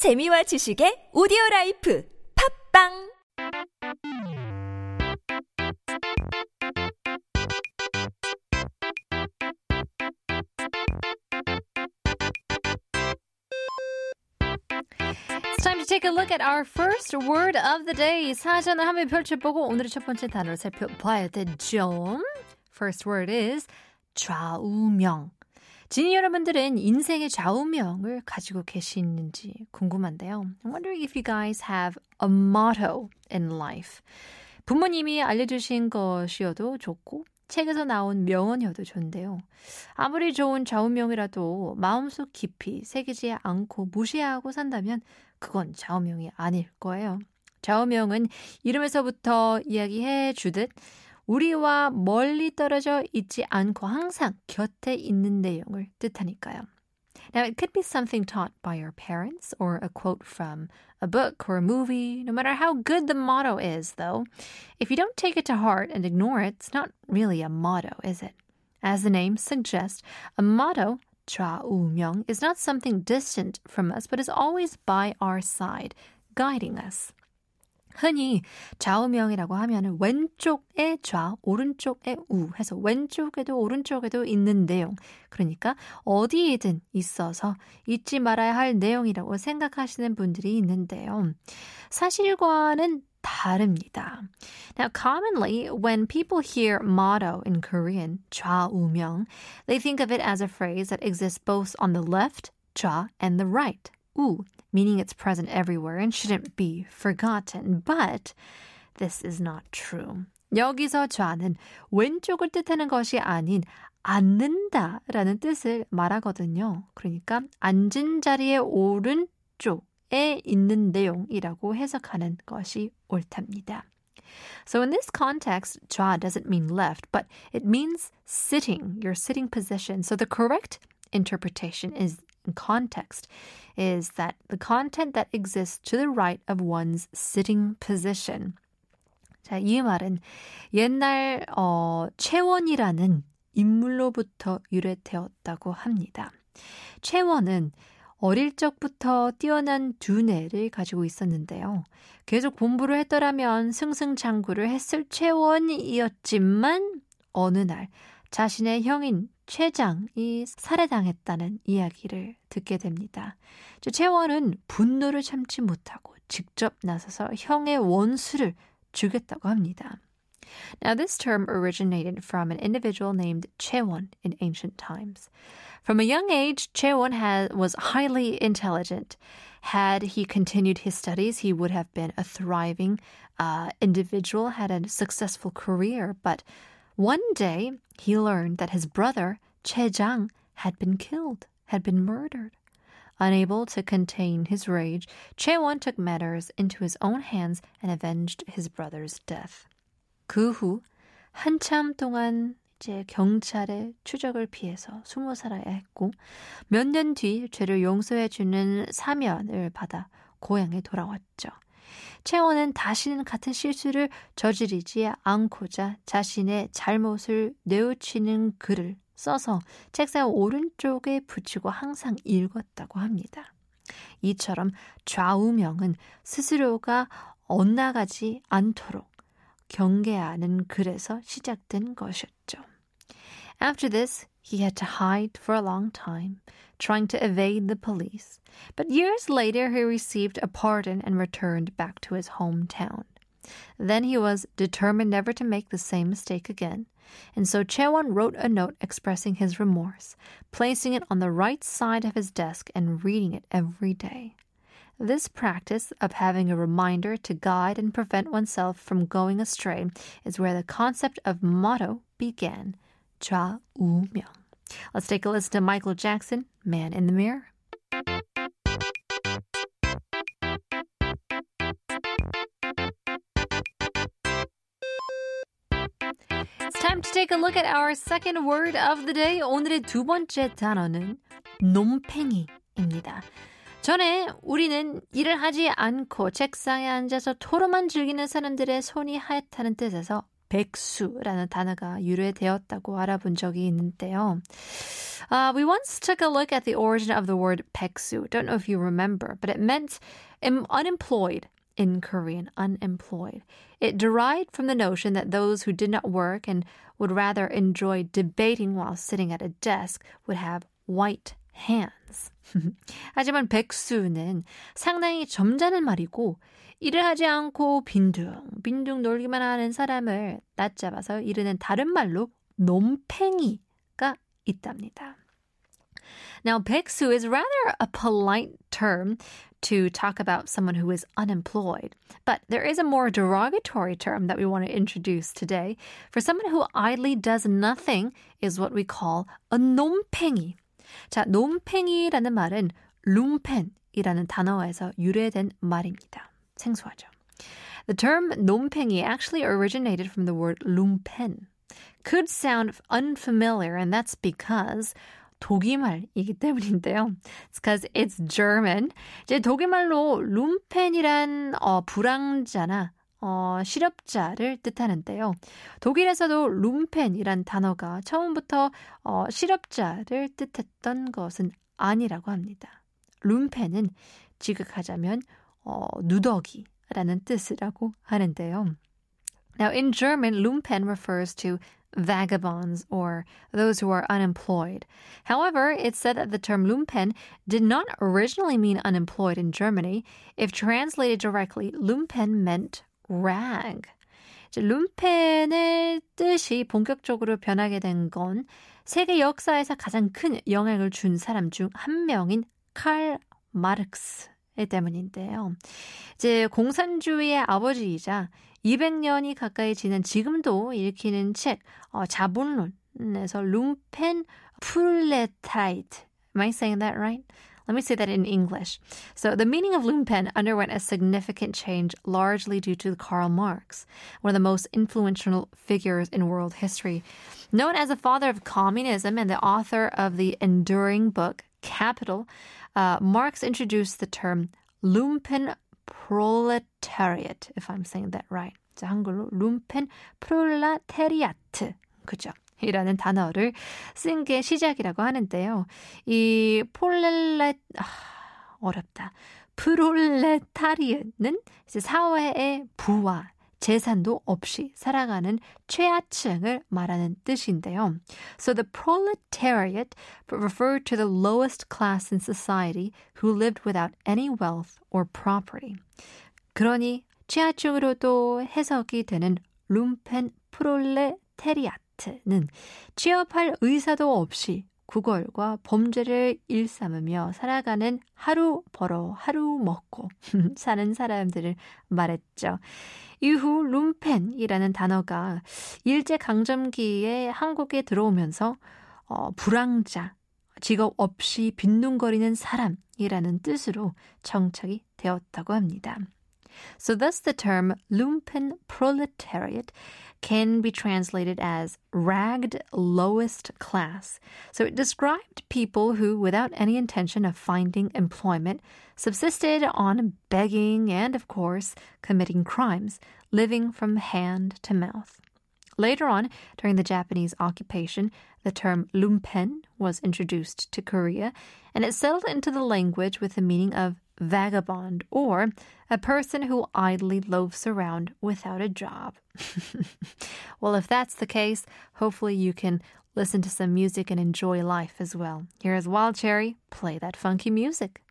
재미와 지식의 오디오 라이프 팝빵 It's time to take a look at our first word of the day. 사전을 한번 펼쳐보고 오늘의 첫 번째 단어를 살펴봐야 되죠. First word is 좌우명. 지니 여러분들은 인생의 좌우명을 가지고 계시는지 궁금한데요. I'm wondering if you guys have a motto in life. 부모님이 알려주신 것이어도 좋고 책에서 나온 명언이어도 좋은데요. 아무리 좋은 좌우명이라도 마음속 깊이 새기지 않고 무시하고 산다면 그건 좌우명이 아닐 거예요. 좌우명은 이름에서부터 이야기해 주듯 우리와 멀리 떨어져 있지 않고 항상 곁에 있는 내용을 뜻하니까요. Now, it could be something taught by your parents or a quote from a book or a movie. No matter how good the motto is, though, if you don't take it to heart and ignore it, it's not really a motto, is it? As the name suggests, a motto, 좌우명, is not something distant from us, but is always by our side, guiding us. 흔히 좌우명이라고 하면은 왼쪽에 좌, 오른쪽에 우 해서 왼쪽에도 오른쪽에도 있는 내용. 그러니까 어디에든 있어서 잊지 말아야 할 내용이라고 생각하시는 분들이 있는데요. 사실과는 다릅니다. Now, commonly, when people hear motto in Korean, 좌우명, they think of it as a phrase that exists both on the left, 좌, and the right, 우, meaning it's present everywhere and shouldn't be forgotten. But this is not true. 여기서 좌는 왼쪽을 뜻하는 것이 아닌 앉는다라는 뜻을 말하거든요. 그러니까 앉은 자리의 오른쪽에 있는 내용이라고 해석하는 것이 옳답니다. So in this context, 좌 doesn't mean left, but it means sitting, your sitting position. So the correct interpretation is in context is that the content that exists to the right of one's sitting position. 자, 이 말은 옛날 어, 채원이라는 인물로부터 유래되었다고 합니다. 채원은 어릴 적부터 뛰어난 두뇌를 가지고 있었는데요. 계속 공부를 했더라면 승승장구를 했을 채원이었지만 어느 날 자신의 형인 최장이 살해당했다는 이야기를 듣게 됩니다. 채원은 분노를 참지 못하고 직접 나서서 형의 원수를 죽였다고 합니다. Now, this term originated from an individual named Chewon in ancient times. From a young age, Chewon had, was highly intelligent. Had he continued his studies, he would have been a thriving uh, individual, had a successful career. But one day, he learned that his brother, Che Zhang, had been killed, had been murdered. Unable to contain his rage, Che Won took matters into his own hands and avenged his brother's death. 그 후 한참 동안 이제 경찰의 추적을 피해서 숨어 살아야 했고 몇 년 뒤 죄를 용서해 주는 사면을 받아 고향에 돌아왔죠. 채원은 다시는 같은 실수를 저지르지 않고자 자신의 잘못을 뉘우치는 글을 써서 책상 오른쪽에 붙이고 항상 읽었다고 합니다. 이처럼 좌우명은 스스로가 엇나가지 않도록 경계하는 글에서 시작된 것이었죠. After this, he had to hide for a long time, trying to evade the police. But years later, he received a pardon and returned back to his hometown. Then he was determined never to make the same mistake again. And so Chewon wrote a note expressing his remorse, placing it on the right side of his desk and reading it every day. This practice of having a reminder to guide and prevent oneself from going astray is where the concept of motto began. 좌우명. Let's take a listen to Michael Jackson, Man in the Mirror. It's time to take a look at our second word of the day. 오늘의 두 번째 단어는 놈팽이입니다. 전에 우리는 일을 하지 않고 책상에 앉아서 토로만 즐기는 사람들의 손이 하얗다는 뜻에서 백수라는 단어가 유래되었다고 알아본 적이 있는데요. Uh, we once took a look at the origin of the word 백수. Don't know if you remember, but it meant unemployed in Korean, unemployed. It derived from the notion that those who did not work and would rather enjoy debating while sitting at a desk would have white hands. 하지만 백수는 상당히 점잖은 말이고 일을 하지 않고 빈둥 빈둥 놀기만 하는 사람을 낮잡아서 이르는 다른 말로 놈팽이가 있답니다. Now, 백수 is rather a polite term to talk about someone who is unemployed. But there is a more derogatory term that we want to introduce today. For someone who idly does nothing is what we call a 놈팽이. 자, 놈팽이라는 말은 룸펜이라는 단어에서 유래된 말입니다. 생소하죠. The term 놈팽이 actually originated from the word lumpen. Could sound unfamiliar, and that's because 독일말이기 때문인데요. It's because it's German. 이제 독일말로 룸펜이란 어, 불황자나 어, 실업자를 뜻하는데요. 독일에서도 룸펜이란 단어가 처음부터 어, 실업자를 뜻했던 것은 아니라고 합니다. 룸펜은 지극하자면 어, 누더기라는 뜻이라고 하는데요. Now, in German, Lumpen refers to vagabonds or those who are unemployed. However, it's said that the term Lumpen did not originally mean unemployed in Germany. If translated directly, Lumpen meant rag. 룸펜의 뜻이 본격적으로 변하게 된 건 세계 역사에서 가장 큰 영향을 준 사람 중 한 명인 칼 마르크스 때문인데요. 이제 공산주의의 아버지이자 200년이 가까이 지난 지금도 읽히는 책 어, 자본론에서 룸펜 프롤레타이트 Am I saying that right? Let me say that in English. So, the meaning of lumpen underwent a significant change largely due to Karl Marx, one of the most influential figures in world history. Known as the father of communism and the author of the enduring book Capital, uh, Marx introduced the term lumpen proletariat, if I'm saying that right. 자, 한글로 lumpen proletariat. 그죠? 이라는 단어를 쓴 게 시작이라고 하는데요. 이 폴렐렛 아, 어렵다. 프롤레타리는 사회의 부와 재산도 없이 살아가는 최하층을 말하는 뜻인데요. So the proletariat referred to the lowest class in society who lived without any wealth or property. 그러니 최하층으로도 해석이 되는 룸펜 프롤레 테리아트는 취업할 의사도 없이 구걸과 범죄를 일삼으며 살아가는 하루 벌어 하루 먹고 사는 사람들을 말했죠. 이후 룸펜이라는 단어가 일제 강점기에 한국에 들어오면서 어, 불황자, 직업 없이 빈둥거리는 사람이라는 뜻으로 정착이 되었다고 합니다. So thus the term lumpen proletariat can be translated as ragged lowest class. So it described people who, without any intention of finding employment, subsisted on begging and, of course, committing crimes, living from hand to mouth. Later on, during the Japanese occupation, the term lumpen was introduced to Korea, and it settled into the language with the meaning of vagabond or a person who idly loafs around without a job. well, if that's the case, hopefully you can listen to some music and enjoy life as well. Here is Wild Cherry. Play that funky music.